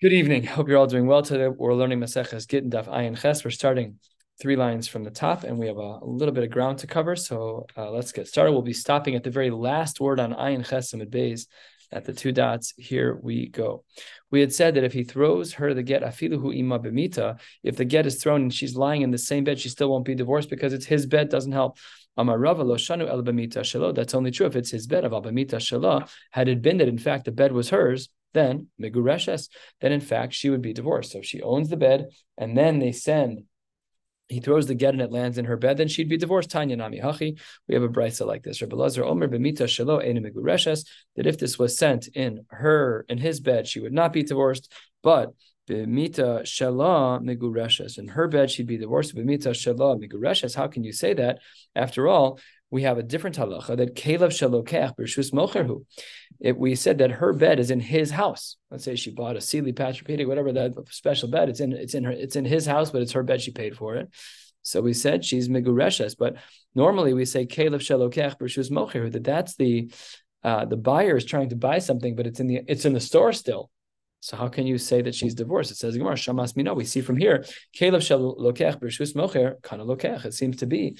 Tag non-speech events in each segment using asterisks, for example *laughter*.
Good evening. *laughs* Hope you're all doing well today. We're learning Maseches Gittin Daf Ayin Ches. We're starting three lines from the top, and we have a, little bit of ground to cover. So uh, let's get started. We'll be stopping at the very last word on Ayin Ches and Beis at the two dots. Here we go. We had said that if he throws her the get afiluhu ima b'mita, if the get is thrown and she's lying in the same bed, she still won't be divorced because it's his bed. Doesn't help. Amarava lo shanu el b'mita That's only true if it's his bed of al b'mita Had it been that in fact the bed was hers, then migureshes, then in fact she would be divorced. So if she owns the bed and then they send he throws the get and it lands in her bed, then she'd be divorced. Tanya Nami Hachi. We have a brisa like this. Rabbi Lazar Omer Bemita Shalo Migureshes, that if this was sent in her in his bed, she would not be divorced. But Bemita Shala Migureshes. In her bed, she'd be divorced. Bemita Shala Migureshes. How can you say that? After all, we have a different halacha that Caleb Shalokech Bershus Mocherhu. We said that her bed is in his house, let's say she bought a Sealy Patrick whatever that special bed, it's in it's in her it's in his house, but it's her bed, she paid for it. So we said she's Migureshes, but normally we say Caleb Shalokech Bershus Mocherhu, that that's the uh, the buyer is trying to buy something, but it's in the it's in the store still. So how can you say that she's divorced? It says Gemara Shamas Mina. We see from here, Caleb shall lokech b'rishus mocher kana lokech. It seems to be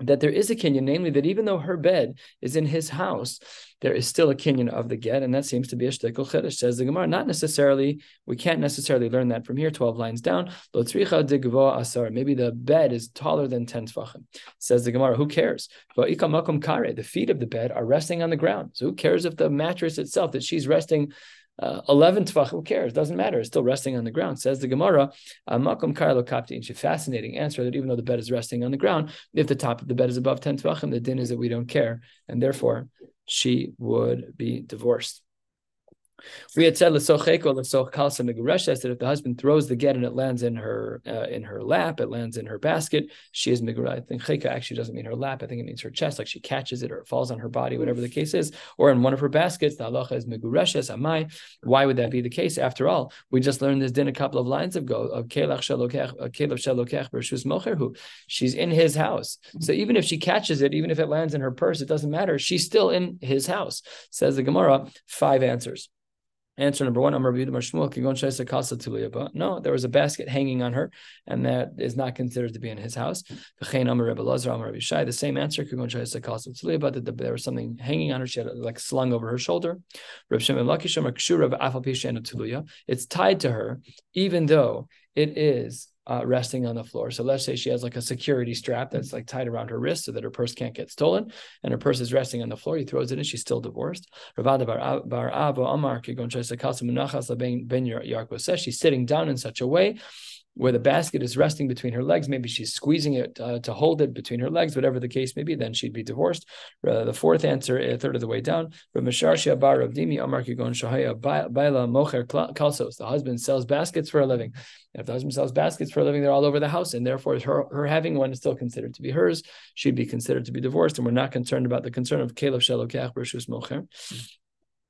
that there is a kinyan, namely that even though her bed is in his house, there is still a kinyan of the get, and that seems to be a shtickle chiddush. Says the Gemara, not necessarily. We can't necessarily learn that from here. Twelve lines down. Asar. Maybe the bed is taller than ten tefachim. Says the Gemara, who cares? The feet of the bed are resting on the ground. So who cares if the mattress itself that she's resting uh, 11 tvach, who cares? Doesn't matter. It's still resting on the ground. Says the Gemara, makom karlo kapti. And she fascinating answer that even though the bed is resting on the ground, if the top of the bed is above 10 tvachim, the din is that we don't care. And therefore, she would be divorced. We had said l'socheko l'soch kalsa migureshes that if the husband throws the get and it lands in her uh, in her lap, it lands in her basket. She is miguresh. I think cheka actually doesn't mean her lap. I think it means her chest, like she catches it or it falls on her body, whatever the case is, or in one of her baskets. The halacha is migureshes amai. Why would that be the case? After all, we just learned this din a couple of lines ago of kelach shalokech kelach shalokech bershus mocherhu. She's in his house, so even if she catches it, even if it lands in her purse, it doesn't matter. She's still in his house. Says the Gemara. Five answers. Answer number one, No, there was a basket hanging on her, and that is not considered to be in his house. The same answer, that there was something hanging on her, she had it like slung over her shoulder. It's tied to her, even though it is uh, resting on the floor. So let's say she has like a security strap that's like tied around her wrist so that her purse can't get stolen, and her purse is resting on the floor. He throws it in. She's still divorced. Ravada bar Amar Ben says she's sitting down in such a way where the basket is resting between her legs. Maybe she's squeezing it uh, to hold it between her legs, whatever the case may be, then she'd be divorced. Uh, the fourth answer, a third of the way down. The husband sells baskets for a living. And if the husband sells baskets for a living, they're all over the house. And therefore, her, her having one is still considered to be hers. She'd be considered to be divorced. And we're not concerned about the concern of Caleb Shalokach Bershus Mocher.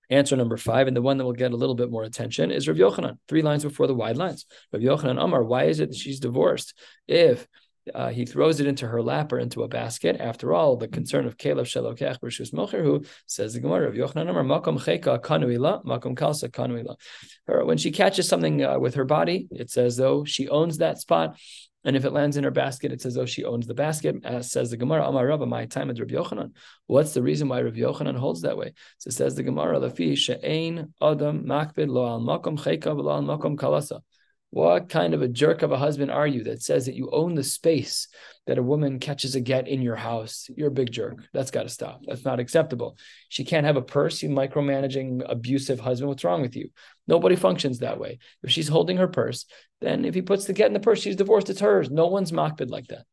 Answer number five, and the one that will get a little bit more attention, is Rav Yochanan, three lines before the wide lines. Rav Yochanan Amar, why is it that she's divorced? If uh, he throws it into her lap or into a basket. After all, the concern of Caleb Shalokech Bershus Mocher, who says the Gemara of Yochanan Amar Makom Cheka Kanuila Makom Kalsa Kanuila. When she catches something uh, with her body, it's as though she owns that spot. And if it lands in her basket, it's as though she owns the basket. As says the Gemara, Amar Rabba, my time at Rabbi Yochanan. What's the reason why Rabbi Yochanan holds that way? So says the Gemara, Lafi she'ein adam makbid lo al makom cheka lo al makom kalasa. What kind of a jerk of a husband are you that says that you own the space that a woman catches a get in your house? You're a big jerk. That's got to stop. That's not acceptable. She can't have a purse, you micromanaging, abusive husband. What's wrong with you? Nobody functions that way. If she's holding her purse, then if he puts the get in the purse, she's divorced, it's hers. No one's makbid like that.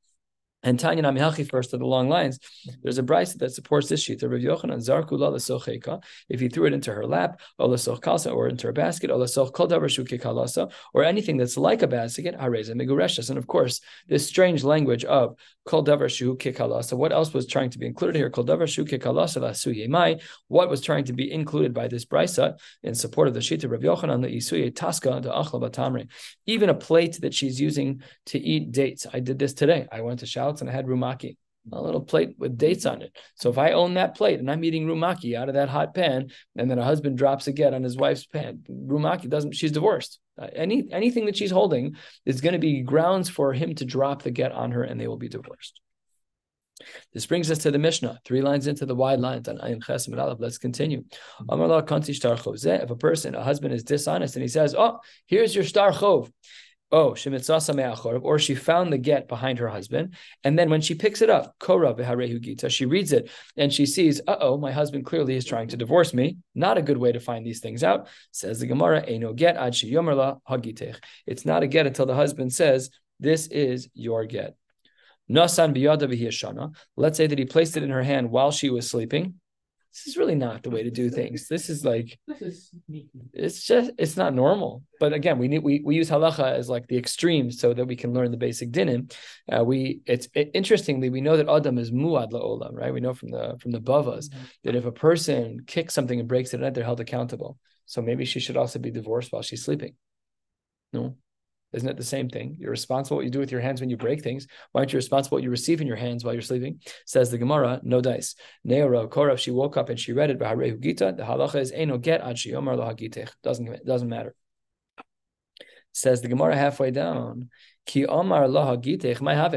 And Tanya Namihachi first of the long lines. There's a brisa that supports this sheet. Rav Yochanan Zarkula l'socheka. If he threw it into her lap, or into her basket, or anything that's like a basket, hareza migureshas. And of course, this strange language of kol davar shu kikalasa. What else was trying to be included here? Kol davar shu kikalasa lasu yemai. What was trying to be included by this brisa in support of the sheet of Rav Yochanan the isuye taska the achla batamri. Even a plate that she's using to eat dates. I did this today. I went to and I had rumaki. a little plate with dates on it. So if I own that plate and I'm eating rumaki out of that hot pan, and then a husband drops a get on his wife's pan, rumaki doesn't. She's divorced. Uh, any anything that she's holding is going to be grounds for him to drop the get on her, and they will be divorced. This brings us to the Mishnah, three lines into the wide lines on Ayin Ches. Let's continue. If a person, a husband, is dishonest and he says, "Oh, here's your star chov," Oh, or she found the get behind her husband, and then when she picks it up, Kora gita, she reads it and she sees, uh oh, my husband clearly is trying to divorce me. Not a good way to find these things out. Says the Gemara, Eino get ad. It's not a get until the husband says, This is your get. Nasan biyada Let's say that he placed it in her hand while she was sleeping this is really not the way to do things. *laughs* This is like this is it's just it's not normal. But again, we need we, we use halacha as like the extreme so that we can learn the basic dinim. Uh, we it's it, interestingly we know that adam is muad laolam, right? We know from the from the bavas mm-hmm. that if a person kicks something and breaks it at night, they're held accountable. So maybe she should also be divorced while she's sleeping. No, isn't it the same thing? You're responsible what you do with your hands when you break things. Why aren't you responsible what you receive in your hands while you're sleeping? Says the Gemara, no dice. Neora Korav, she woke up and she read it. The halacha is eno get ad shiyomar lo Doesn't doesn't matter. Says the Gemara halfway down, ki omar my have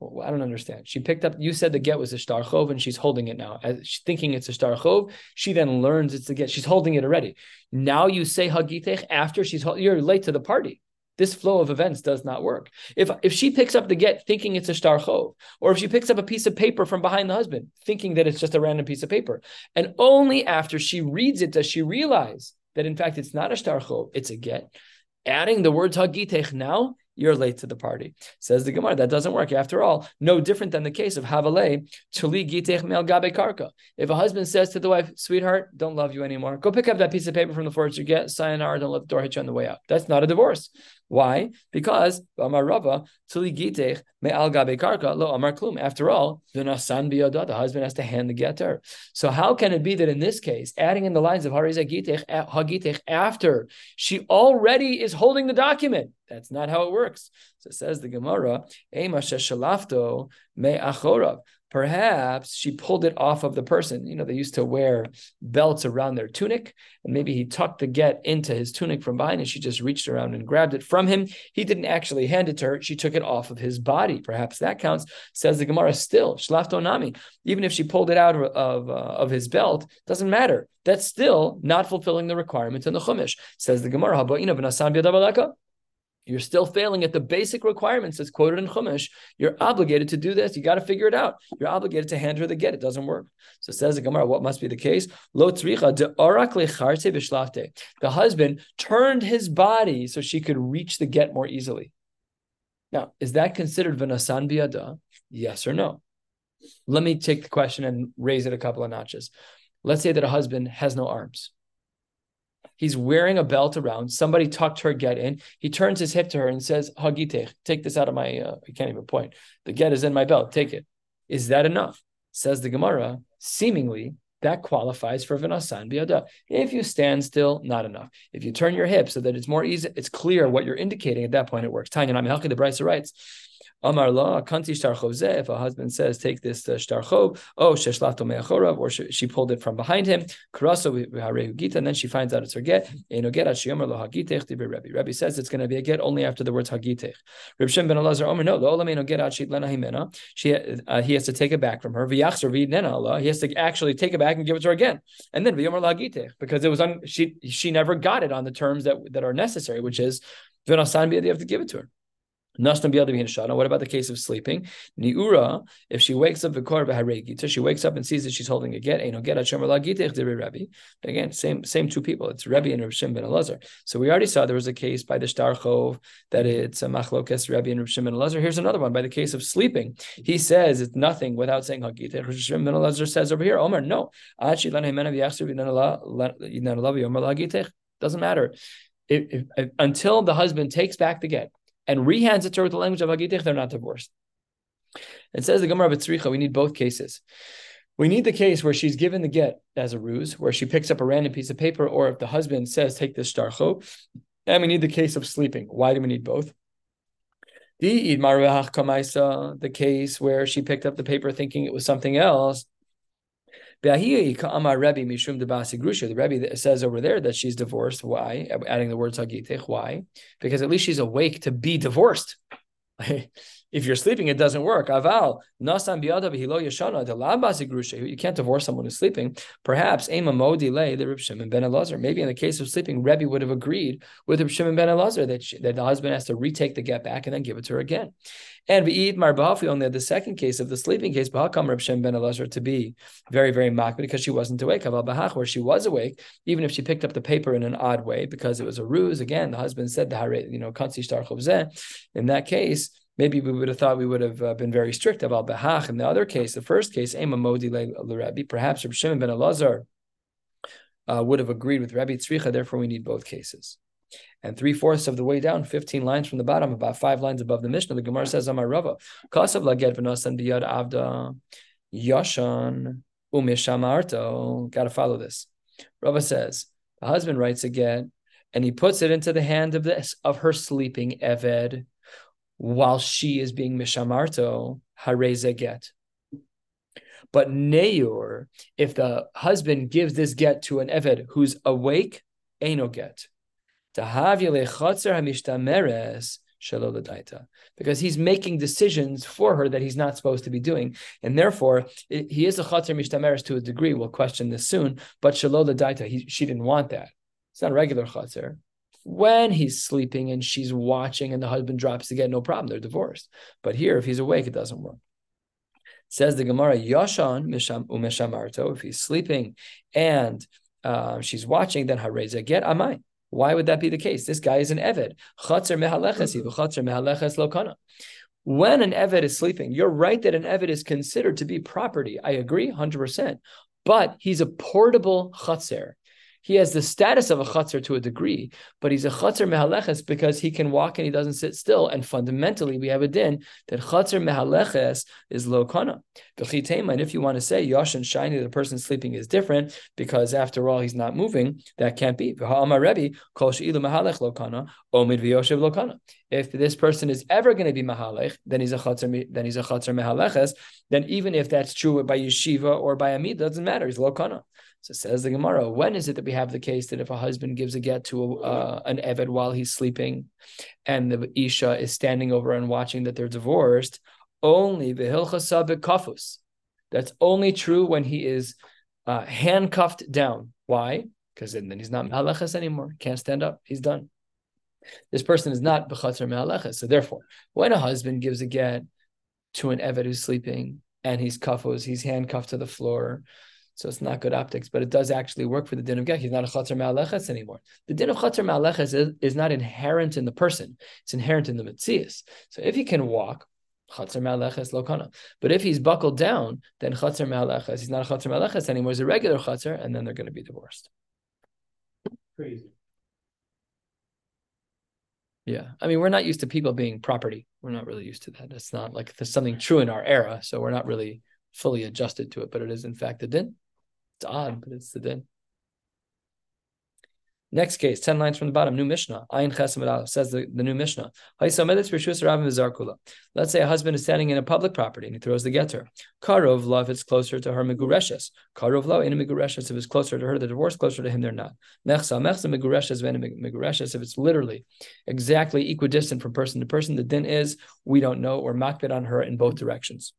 I don't understand. She picked up. You said the get was a star chov, and she's holding it now. As she's thinking it's a star chov, she then learns it's the get. She's holding it already. Now you say hagitech after she's. You're late to the party this flow of events does not work. If if she picks up the get thinking it's a star chov, or if she picks up a piece of paper from behind the husband thinking that it's just a random piece of paper, and only after she reads it does she realize that in fact it's not a star chov, it's a get. Adding the word hagitech now you're late to the party. Says the Gemara, that doesn't work. After all, no different than the case of Havale, Chali Gitech Mel Gabe Karka. If a husband says to the wife, sweetheart, don't love you anymore, go pick up that piece of paper from the that you get, sayonara, don't let the door hit you on the way out. That's not a divorce. Why? Because Amar Rava, Lo Amar Klum. After all, the Nasan the husband has to hand the get to her. So how can it be that in this case, adding in the lines of Hariza Gitech, after she already is holding the document? That's not how it works. So it says the Gemara, Ema Shalafto Me Achorav. Perhaps she pulled it off of the person. You know, they used to wear belts around their tunic, and maybe he tucked the get into his tunic from behind, and she just reached around and grabbed it from him. He didn't actually hand it to her; she took it off of his body. Perhaps that counts. Says the Gemara. Still, shlafto nami. Even if she pulled it out of of, uh, of his belt, doesn't matter. That's still not fulfilling the requirements in the chumash. Says the Gemara. You're still failing at the basic requirements that's quoted in Chumash. You're obligated to do this. You got to figure it out. You're obligated to hand her the get. It doesn't work. So says the Gemara, what must be the case? Lo The husband turned his body so she could reach the get more easily. Now, is that considered v'nasan biada? Yes or no? Let me take the question and raise it a couple of notches. Let's say that a husband has no arms. He's wearing a belt around. Somebody tucked her get in. He turns his hip to her and says, Hagitech, take this out of my, uh, I can't even point. The get is in my belt. Take it. Is that enough? Says the Gemara, seemingly that qualifies for v'nasan biada. If you stand still, not enough. If you turn your hip so that it's more easy, it's clear what you're indicating at that point, it works. Tanya Nami the Brisa writes, Amar la kanti shtar If a husband says, "Take this uh, shtar chov," oh sheshlato me'achorav, or she, she, pulled it from behind him, karaso v'harehu gita, and then she finds out it's her get. Rebbe says it's going to be a get only after the words hagitech. Reb Shem ben Elazar Omer no lo olam eno get ad shit lena himena. She uh, he has to take it back from her. V'yachzer v'yidnena Allah. He has to actually take it back and give it to her again, and then v'yamar lo hagitech because it was on she she never got it on the terms that that are necessary, which is v'nasan you have to give it to her. What about the case of sleeping? Niura, if she wakes up so she wakes up and sees that she's holding a get, get Again, same same two people. It's Rebbe and Rishim ben Elazar. So we already saw there was a case by the star Shtarchov that it's a machlokes Rebbe and Rishim ben Elazar. Here's another one by the case of sleeping. He says it's nothing without saying hagitech. Rishim ben Elazar says over here, Omer, no. Doesn't matter. If, if, if, until the husband takes back the get, and rehands it to her with the language of Hagitich, they're not divorced. It says the Gemara B'tzricha, we need both cases. We need the case where she's given the get as a ruse, where she picks up a random piece of paper, or if the husband says, take this starcho. And we need the case of sleeping. Why do we need both? The case where she picked up the paper thinking it was something else. The Rebbe says over there that she's divorced. Why? Adding the word. Why? Because at least she's awake to be divorced. *laughs* if you're sleeping, it doesn't work. Aval You can't divorce someone who's sleeping. Perhaps the Shimon ben Elazar. Maybe in the case of sleeping, Rebbe would have agreed with Reb Shimon ben Elazar that that the husband has to retake the get back and then give it to her again. And we eat marbafi only the second case of the sleeping case, Bahakam Reb Shimon ben Elazar to be very very mocked because she wasn't awake. Aval bahach where she was awake, even if she picked up the paper in an odd way because it was a ruse. Again, the husband said the you know In that case maybe we would have thought we would have uh, been very strict about behach. In the other case, the first case, perhaps Rabbi Shimon ben Elazar uh, would have agreed with Rabbi Tzricha. Therefore, we need both cases. And three fourths of the way down, 15 lines from the bottom, about five lines above the Mishnah, the Gemara says, Amar Rava, Kasav laget v'nasan biyad avda yashan umishamarto. Got to follow this. Rava says, the husband writes again, and he puts it into the hand of this of her sleeping Eved while she is being mishamarto, hareze get. But neur, if the husband gives this get to an eved who's awake, eno get. Because he's making decisions for her that he's not supposed to be doing. And therefore, it, he is a chatzar mishtameres to a degree. We'll question this soon. But shalol daita, she didn't want that. It's not a regular chatzar when he's sleeping and she's watching and the husband drops again, no problem, they're divorced. But here, if he's awake, it doesn't work. It Says the Gemara, Yashan Misham umeshamarto, if he's sleeping and uh, she's watching, then hareza get amai. Why would that be the case? This guy is an Eved. Lokana. When an Eved is sleeping, you're right that an Eved is considered to be property. I agree 100%. But he's a portable chatzer. He has the status of a chutzner to a degree, but he's a chutzner mehaleches because he can walk and he doesn't sit still. And fundamentally, we have a din that chutzner mehaleches is lo kana. And if you want to say yosh and shiny, the person sleeping is different because after all, he's not moving, that can't be. If this person is ever going to be mahalech, then he's a chutzner, then he's a chutzner mehaleches. Then even if that's true by yeshiva or by amid, doesn't matter. He's lo kana. So says the Gemara, when is it that we have the case that if a husband gives a get to a, uh, an Eved while he's sleeping and the Isha is standing over and watching that they're divorced, only the Hilchasabik kafus. That's only true when he is uh, handcuffed down. Why? Because then, he's not Malachas anymore. Can't stand up. He's done. This person is not Bechatzer Malachas. So therefore, when a husband gives a get to an Eved who's sleeping and he's kafos, he's handcuffed to the floor, so it's not good optics, but it does actually work for the din of get. He's not a chatzar ma'aleches anymore. The din of chatzar ma'aleches is, is not inherent in the person; it's inherent in the mitzias. So if he can walk, chatzar ma'aleches lokana. But if he's buckled down, then chatzar ma'aleches. He's not a chatzar ma'aleches anymore. He's a regular chatzar, and then they're going to be divorced. Crazy. Yeah, I mean, we're not used to people being property. We're not really used to that. It's not like there's something true in our era, so we're not really fully adjusted to it. But it is in fact a din. It's odd, but it's the din. Next case, 10 lines from the bottom, new Mishnah. Ayin Chesam says the, the new Mishnah. Let's say a husband is standing in a public property and he throws the getter. Karov love it's closer to her Megureshes. Karov lo in Megureshes if it's closer to her, the divorce closer to him, they're not. Mechsa, Mechsa Megureshes ven Megureshes if it's literally exactly equidistant from person to person, the din is we don't know or makbid on her in both directions.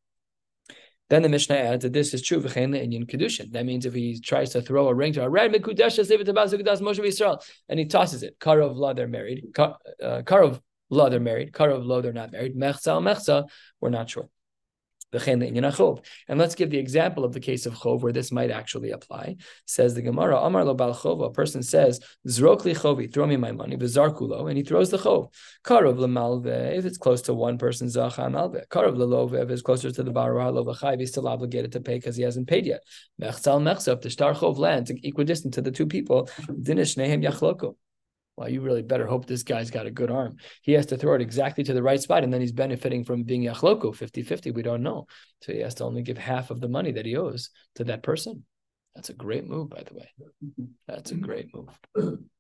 Then the Mishnah adds that this is true v'chein le'inyan kedushin. That means if he tries to throw a ring to a red bazukadas Moshe Yisrael, and he tosses it. Karov la they're married. Uh, Karov la they're married. Karov lo they're not married. Mechza mechza we're not sure. And let's give the example of the case of chov where this might actually apply. Says the Gemara, Amar lo bal chov, a person says, Zrok li chovi, throw me my money, v'zarkulo, and he throws the chov. Karov lemalve, if it's close to one person, zacha malve. Karov lelove, if it's closer to the baruah lovachai, he's still obligated to pay because he hasn't paid yet. Mechzal mechza, if the star chov lands equidistant to the two people, dinish nehem yachloko well, you really better hope this guy's got a good arm. He has to throw it exactly to the right spot, and then he's benefiting from being Yachloko 50 50. We don't know. So he has to only give half of the money that he owes to that person. That's a great move, by the way. That's a great move. *clears throat*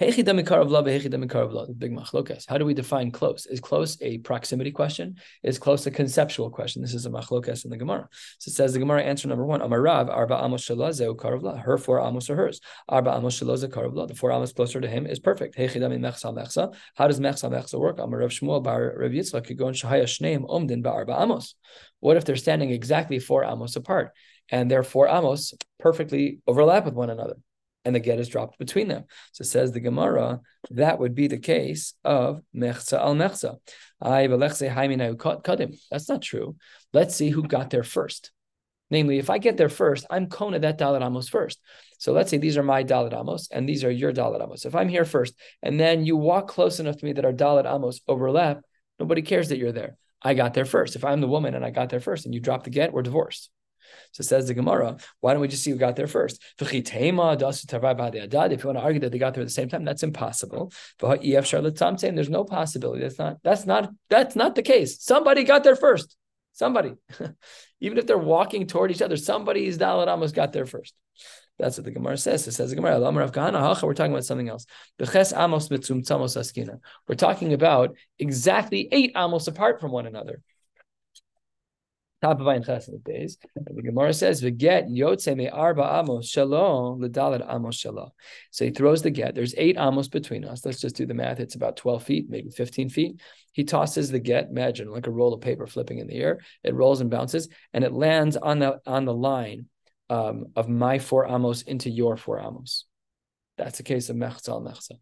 Big machlokas. How do we define close? Is close a proximity question? Is close a conceptual question? This is a machlokas in the Gemara. So it says the Gemara answer number one: Amarav arba amos shalazeu karavla. Her four amos are hers. Arba amos shaloza karavla. The four amos closer to him is perfect. Hechidami mechsa mechsa. How does mechsa mechsa work? Amarav Shmuel bar Rav Yitzchak kigon shahaya shneim omdin ba arba amos. What if they're standing exactly four amos apart, and their four amos perfectly overlap with one another? And the get is dropped between them. So says the Gemara, that would be the case of mechza al mechza. I kadim. That's not true. Let's see who got there first. Namely, if I get there first, I'm kona that dalit amos first. So let's say these are my dalit amos and these are your dalit amos. If I'm here first and then you walk close enough to me that our dalit amos overlap, nobody cares that you're there. I got there first. If I'm the woman and I got there first and you drop the get, we're divorced. So says the Gemara, why don't we just see who got there first? If you want to argue that they got there at the same time, that's impossible. There's no possibility. That's not that's not that's not the case. Somebody got there first. Somebody. *laughs* Even if they're walking toward each other, somebody's Dalit almost got there first. That's what the Gemara says. It says the Gemara, we're talking about something else. We're talking about exactly eight amos apart from one another top of Ayin Chesed days. And the Gemara says, "V'get yotze me arba amos shalom l'dalet amos shalom." So he throws the get. There's eight amos between us. Let's just do the math. It's about twelve feet, maybe fifteen feet. He tosses the get. Imagine like a roll of paper flipping in the air. It rolls and bounces, and it lands on the on the line um, of my four amos into your four amos. That's the case of mechza al mechza.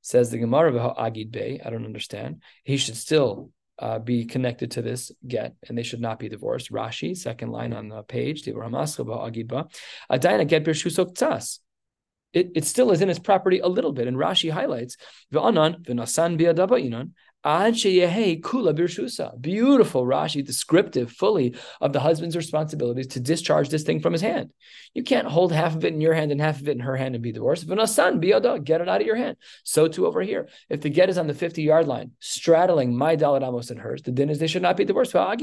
Says the Gemara, agid bey. I don't understand. He should still uh, be connected to this get, and they should not be divorced. Rashi, second line on the page, it, it still is in its property a little bit. And Rashi highlights, Beautiful Rashi, descriptive fully of the husband's responsibilities to discharge this thing from his hand. You can't hold half of it in your hand and half of it in her hand and be divorced. Be a get it out of your hand. So too over here. If the get is on the 50 yard line, straddling my Dalit Amos and hers, the din is they should not be divorced. Says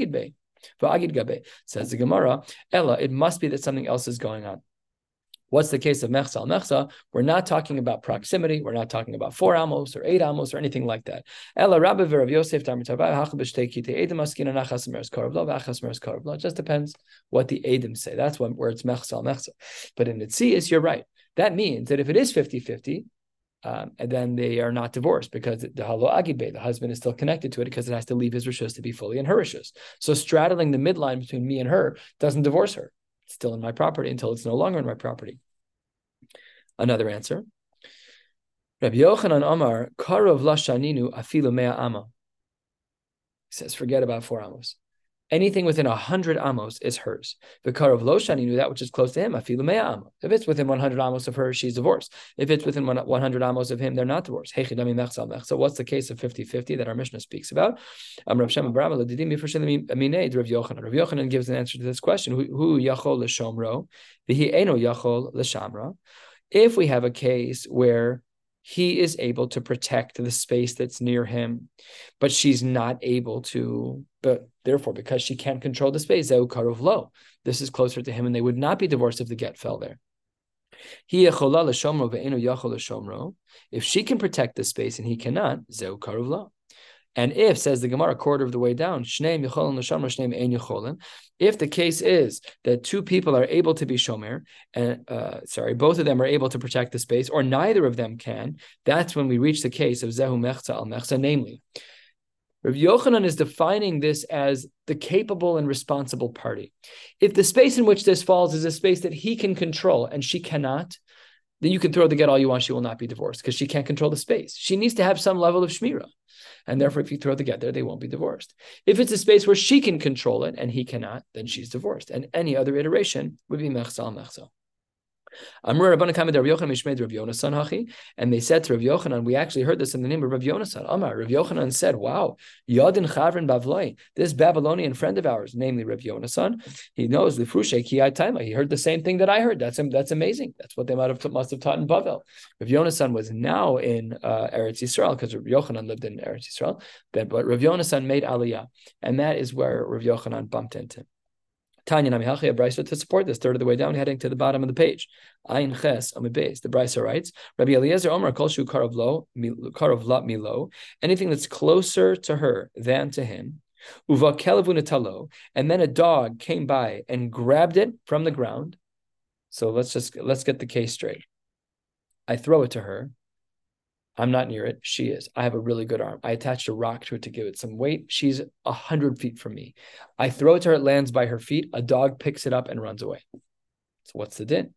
the Gemara, Ella, it must be that something else is going on. What's the case of mechsa al mechsa? We're not talking about proximity. We're not talking about four amos or eight amos or anything like that. It just depends what the Edim say. That's when, where it's mechsa al mechsa. But in the you're right. That means that if it is 50-50, um, and then they are not divorced because the halo agibbe, the husband is still connected to it because it has to leave his rishus to be fully in her rishus. So straddling the midline between me and her doesn't divorce her. Still in my property until it's no longer in my property. Another answer. Rabbi Yochanan Amar, Karov Lashaninu Afilu Mea Ama. He says, forget about four amos. Anything within a hundred amos is hers. The Karov knew that which is close to him, Afilu Mea Ama. If it's within 100 amos of her, she's divorced. If it's within 100 amos of him, they're not divorced. So what's the case of 50-50 that our Mishnah speaks about? Rav Yochanan gives an answer to this question. Who Yachol L'Shomro? V'hi Eno Yachol L'Shamra if we have a case where he is able to protect the space that's near him, but she's not able to, but therefore, because she can't control the space, Zeu low. This is closer to him, and they would not be divorced if the get fell there. If she can protect the space and he cannot, Zeu low. And if, says the Gemara, a quarter of the way down, if the case is that two people are able to be shomer, and uh, sorry, both of them are able to protect the space, or neither of them can, that's when we reach the case of zehu mechza al mechza, namely. Rav Yochanan is defining this as the capable and responsible party. If the space in which this falls is a space that he can control and she cannot, then you can throw the get all you want. She will not be divorced because she can't control the space. She needs to have some level of shmira. And therefore, if you throw the get there, they won't be divorced. If it's a space where she can control it and he cannot, then she's divorced. And any other iteration would be mechsal mechsal. And they said to Rav Yochanan, we actually heard this in the name of Rav Yonasan. Amar, Rav Yochanan said, Wow, Yadin Chavrin Bavloi, this Babylonian friend of ours, namely Rav Yonasan, he knows the Frushe Taima. He heard the same thing that I heard. That's that's amazing. That's what they might have must have taught in Bavel. Rav Yonasan was now in uh, Eretz Yisrael because Rav Yochanan lived in Eretz Yisrael. But, Rav Yonasan made Aliyah, and that is where Rav Yochanan bumped into. Tanya Namihachi, a brisa to support this, third of the way down, heading to the bottom of the page. Ayin Ches, Amid Beis. The brisa writes, Rabbi Eliezer Omer Kol Shu Karav Lo, Karav Lat Milo, anything that's closer to her than to him. Uva Kelevunatalo, and then a dog came by and grabbed it from the ground. So let's just let's get the case straight. I throw it to her. I'm not near it. She is. I have a really good arm. I attached a rock to it to give it some weight. She's a hundred feet from me. I throw it to her. It lands by her feet. A dog picks it up and runs away. So what's the din?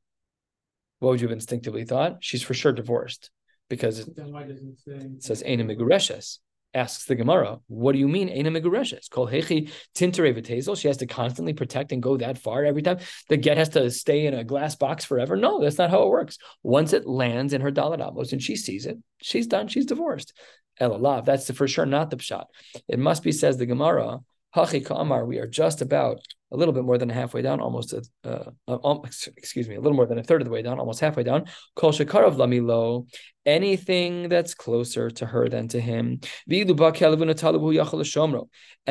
What would you have instinctively thought? She's for sure divorced because it, it says Aina Migureshes asks the Gemara, what do you mean Eina Megureshes? Kol Hechi Tintere She has to constantly protect and go that far every time. The get has to stay in a glass box forever. No, that's not how it works. Once it lands in her Daladamos and she sees it, she's done, she's divorced. Elalav, that's for sure not the pshat. It must be, says the Gemara, Hachi Kamar, we are just about a little bit more than halfway down, almost a, uh, uh, excuse me, a little more than a third of the way down, almost halfway down. Kol shekarov lamilo, anything that's closer to her than to him. And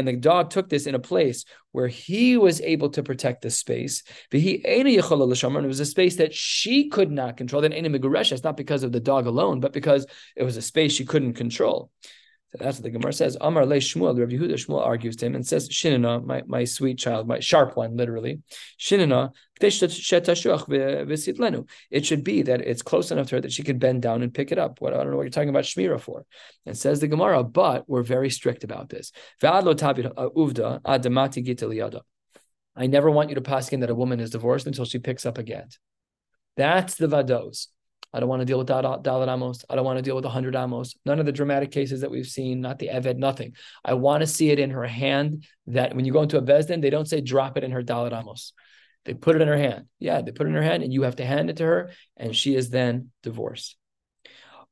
the dog took this in a place where he was able to protect the space. And it was a space that she could not control. Then it's not because of the dog alone, but because it was a space she couldn't control. So that's what the Gemara says. Amar le Shmuel, Rabbi Yehuda Shmuel argues to him and says, Shinana, my, my sweet child, my sharp one, literally. Shinana, it should be that it's close enough to her that she can bend down and pick it up. What I don't know what you're talking about Shmira for. And says the Gemara, but we're very strict about this. Uh, I never want you to pass in that a woman is divorced until she picks up a get. That's the vados. I don't want to deal with Dalit Amos. I don't want to deal with 100 Amos. None of the dramatic cases that we've seen, not the Eved, nothing. I want to see it in her hand that when you go into a Bezdin, they don't say drop it in her Dalit Amos. They put it in her hand. Yeah, they put it in her hand and you have to hand it to her and she is then divorced.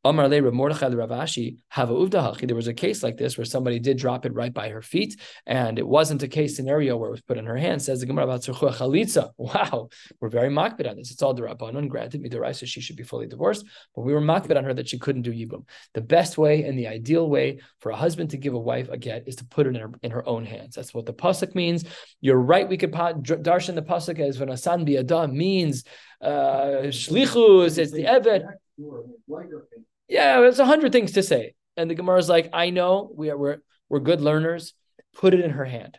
Amar le Mordechai Ravashi Hava Uvdahachi. There was a case like this where somebody did drop it right by her feet, and it wasn't a case scenario where it was put in her hand. Says the Gemara about Chalitza. *laughs* Wow, we're very makbid on this. It's all derabbanon. Granted, midiraisa she should be fully divorced, but we were makbid on her that she couldn't do yibum. The best way and the ideal way for a husband to give a wife a get is to put it in her in her own hands. That's what the pasuk means. You're right. We could darshan the pasuk as when asan biada means uh, shlichus. It's the eved. Yeah, there's a hundred things to say. And the Gemara is like, I know we are we're we're good learners. Put it in her hand.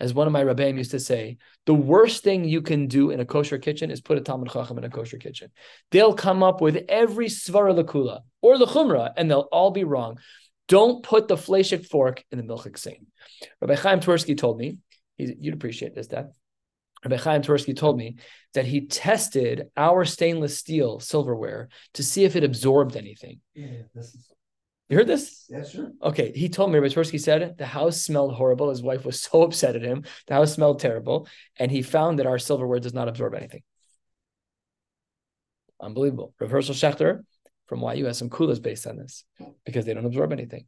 As one of my rabbeim used to say, the worst thing you can do in a kosher kitchen is put a Talmud Chacham in a kosher kitchen. They'll come up with every svara lakula or lechumra, and they'll all be wrong. Don't put the fleshik fork in the milchik sink. Rabbi Chaim Twersky told me, you'd appreciate this, Dad. Rabbi Chaim Twersky told me that he tested our stainless steel silverware to see if it absorbed anything. Yeah, is... You heard this? Yeah, sure. Okay. He told me, Rabbi Twersky said the house smelled horrible. His wife was *laughs* so upset at him. The house smelled terrible. And he found that our silverware does not absorb anything. Unbelievable. Reversal Hershel Schachter from YU has some kulas based on this because they don't absorb anything.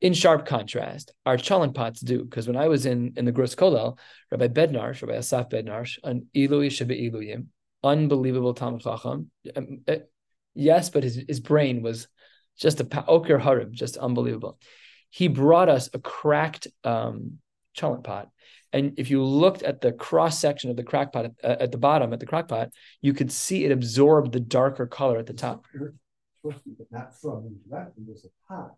In sharp contrast, our cholent pots do, because when I was in, in the Gross Kolel, Rabbi Bednarsh, Rabbi Asaf Bednarsh, an Ilui Shebe Iluyim, unbelievable Talmud Chacham. Um, uh, yes, but his, his brain was just a Oker Harim, just unbelievable. He brought us a cracked um, pot. And if you looked at the cross section of the crack pot at, uh, at, the bottom, at the crack pot, you could see it absorbed the darker color at the top. But not from directly, there's a pot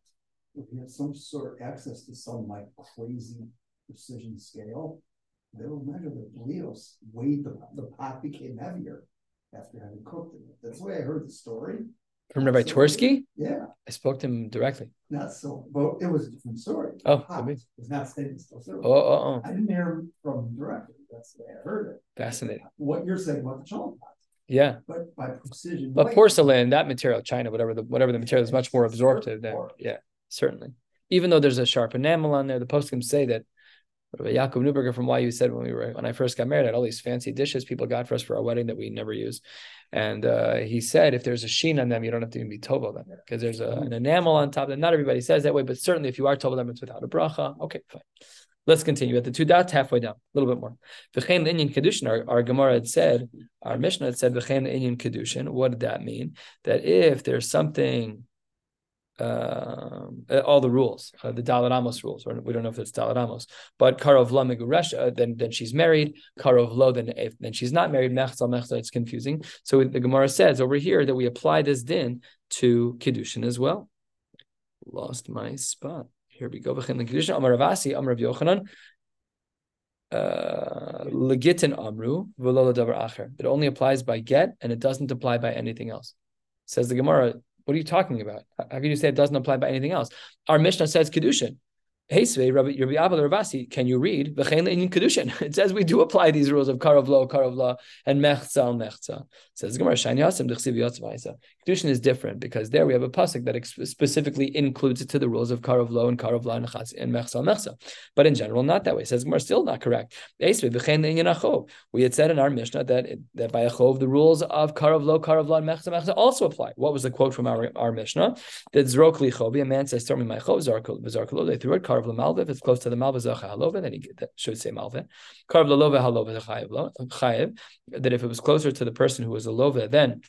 if you have some sort of access to some like crazy precision scale, they will measure the Leos weighed the, the pot became heavier after having cooked in it. That's the way I heard the story. From Rabbi so, Twersky? Yeah. I spoke to him directly. Not so, but it was a different story. Oh, pot it was not stainless steel silver. Oh, oh, oh. I didn't hear from directly. That's the way I heard it. Fascinating. What you're saying about the cholent pot. Yeah. But by precision. But porcelain, that material, China, whatever the whatever the material is much more absorptive than yeah certainly. Even though there's a sharp enamel on there, the poskim say that Yaakov Neuberger from YU said when we were when I first got married, I had all these fancy dishes people got for us for our wedding that we never use. And uh, he said if there's a sheen on them, you don't have to even be tovel them because there's a, an enamel on top. That not everybody says that way, but certainly if you are tovel them, it's without a bracha. Okay, fine. Let's continue at the two dots halfway down, a little bit more. V'chein inyan kedushin. Our, our Gemara had said, our Mishnah had said v'chein inyan kedushin. What did that mean? That if there's something uh, all the rules, uh, the Dalit Amos rules, we don't know if it's Dalit Amos, but Karov Lo Meguresh, uh, then then she's married. Karov Lo, then if then she's not married. Mechzal Mechzal, it's confusing. So the Gemara says over here that we apply this din to Kiddushin as well. Lost my spot. Here we go. Kiddushin Amar Ravasi Amar Rav Yochanan. Uh, legitin amru acher. It only applies by get, and it doesn't apply by anything else. Says the Gemara. What are you talking about? How can you say it doesn't apply by anything else? Our Mishnah says kedushin. Hey, Svei, Rabbi Abba Ravasi, can you read? V'chein in Kedushin? *laughs* It says we do apply these rules of karav lo, karav lo, and mechza al mechza. It says Gemara Shain Yasim Kedushin is different because there we have a pasuk that specifically includes it to the rules of karav lo and karav lo and mechza al mechza. But in general, not that way. It says Gemara still not correct. We had said in our Mishnah that that by a chov the rules of karav lo, karav lo, and mechza mechza also apply. What was the quote from our, our Mishnah? That zrok a man says, "Throw me my chov, zark lo." They threw it. Karv l'malve, if it's close to the malve zacha halove, then he should say malve. Karv l'love halove chayiv. That if it was closer to the person who was a love, then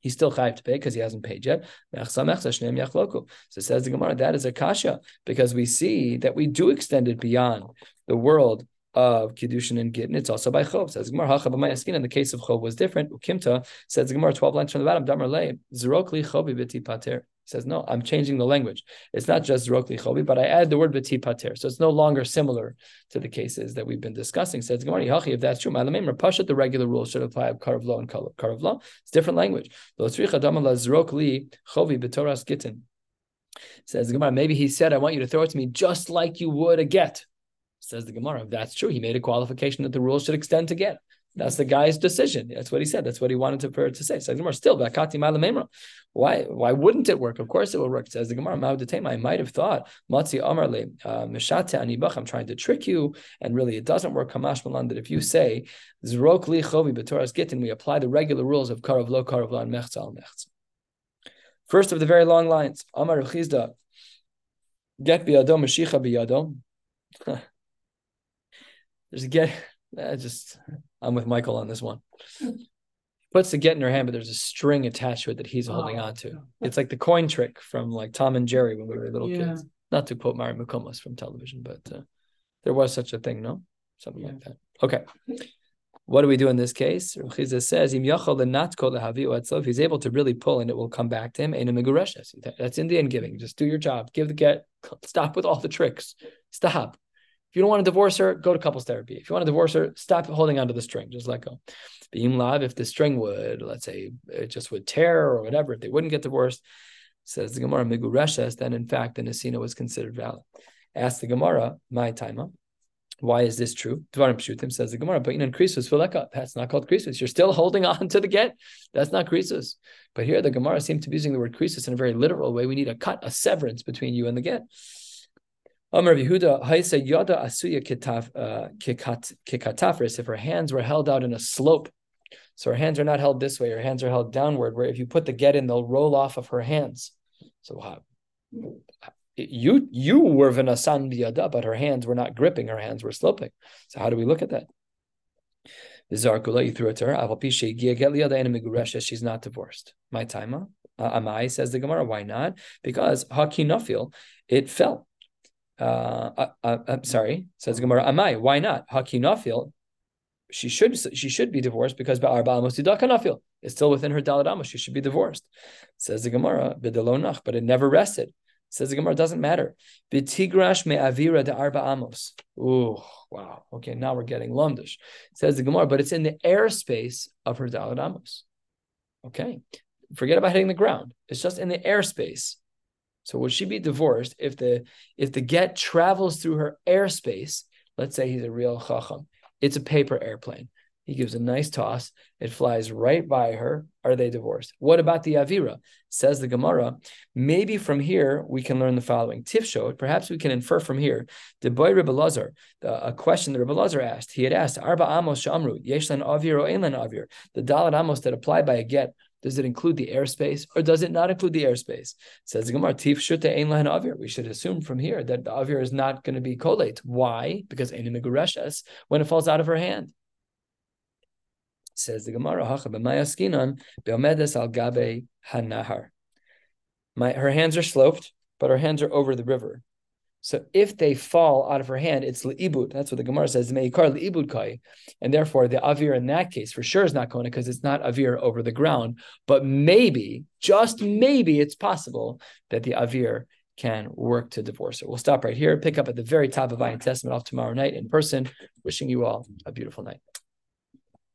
he's still chayiv to pay because he hasn't paid yet. So it says the Gemara, that is a kasha because we see that we do extend it beyond the world of kiddushin and gittin. It's also by chov. Says Gemara, hacha b'mayaskin. In the case of chov was different. Ukimta says Gemara, twelve lines from the bottom. Damar le zrok li chovi b'ti pater says, no, I'm changing the language. It's not just Rokli Chobi, but I add the word B'ti Pater. So it's no longer similar to the cases that we've been discussing. Says Gemara, if that's true, my Malamim Pashat, the regular rule should apply of Karav Law and Karav Law. It's different language. Says the Gemara, maybe he said, I want you to throw it to me just like you would a get. Says the Gemara, if that's true, he made a qualification that the rules should extend to get. That's the guy's decision. That's what he said. That's what he wanted to, to say. Says Gemara, still, why why wouldn't it work? Of course it will work. Says the Gemara, I might have thought, Matzi uh, Anibach, I'm trying to trick you, and really it doesn't work. Kamash Malan, that if you say, we apply the regular rules of karav lo, and mechza al. First of the very long lines, Amar Chizda, get biyado, mashicha biyado. *laughs* There's a get, *laughs* I just I'm with Michael on this one. Puts the get in her hand, but there's a string attached to it that he's holding oh, on to. It's like the coin trick from like Tom and Jerry when we were little yeah. kids. Not to quote Mari McComas from television, but uh, there was such a thing, no? Something yeah. like that. Okay. What do we do in this case? Chiza says, If he's able to really pull and it will come back to him, that's in Indian giving. Just do your job. Give the get. *laughs* Stop with all the tricks. Stop. If you don't want to divorce her, go to couples therapy. If you want to divorce her, stop holding onto the string. Just let go. Being live, if the string would, let's say, it just would tear or whatever, if they wouldn't get divorced, says the Gemara Migureshes, then in fact the Nasina was considered valid. Ask the Gemara, my timer. Why is this true? Dvarim Pshutim says the Gemara, but you in krisus fileka. That's not called krisus. You're still holding *laughs* on to the get. That's not krisus. But here the Gemara seems to be using the word krisus in a very literal way. We need a cut, a severance between you and the get. Amar Yehuda, Haisa Yada Asuya uh, Kikatafris, if her hands were held out in a slope. So her hands are not held this way, her hands are held downward, where if you put the get in, they'll roll off of her hands. So uh, you you were v'nasan biyada, but her hands were not gripping, her hands were sloping. So how do we look at that? Zarkula, you threw it to her. She's not divorced. My time, uh, Amai says the Gemara. Why not? Because Hakinafil, it fell uh, uh, uh, sorry, says Gemara, Amai, why not? Hakinafil, she should she should be divorced because Kanafil is still within her Daladamos. She should be divorced. Says the Gemara, Bidalonach, but it never rested. Says the Gemara, doesn't matter. Bitigrash me avira de arba amos. Ooh, wow. Okay, now we're getting lumdish. Says the Gemara, but it's in the airspace of her Daladamos. Okay, forget about hitting the ground. It's just in the airspace so would she be divorced if the if the get travels through her airspace? Let's say he's a real chacham. It's a paper airplane. He gives a nice toss. It flies right by her. Are they divorced? What about the Avira? Says the Gemara. Maybe from here we can learn the following. Tifshot, perhaps we can infer from here. The boy Rebbe Lazar, a question that Rebbe Lazar asked. He had asked, Arba Amos Shamru, Yeshlan Avir or Einlan Avir. The Dalit Amos that apply by a get does it include the airspace or does it not include the airspace? Says the Gemara, Tif Shute Ein Avir. We should assume from here that the Avir is not going to be collate. Why? Because Ein Migureshes when it falls out of her hand. Says the Gemara, Hacha B'mayaskinan Beomedes Al Gabe Hanahar. My her hands are sloped, but her hands are over the river. So if they fall out of her hand, it's leibud. That's what the Gemara says. Meikar leibud kai, and therefore the avir in that case for sure is not kona because it's not avir over the ground. But maybe, just maybe, it's possible that the avir can work to divorce her. We'll stop right here. Pick up at the very top of Ayin Testament off tomorrow night in person. Wishing you all a beautiful night.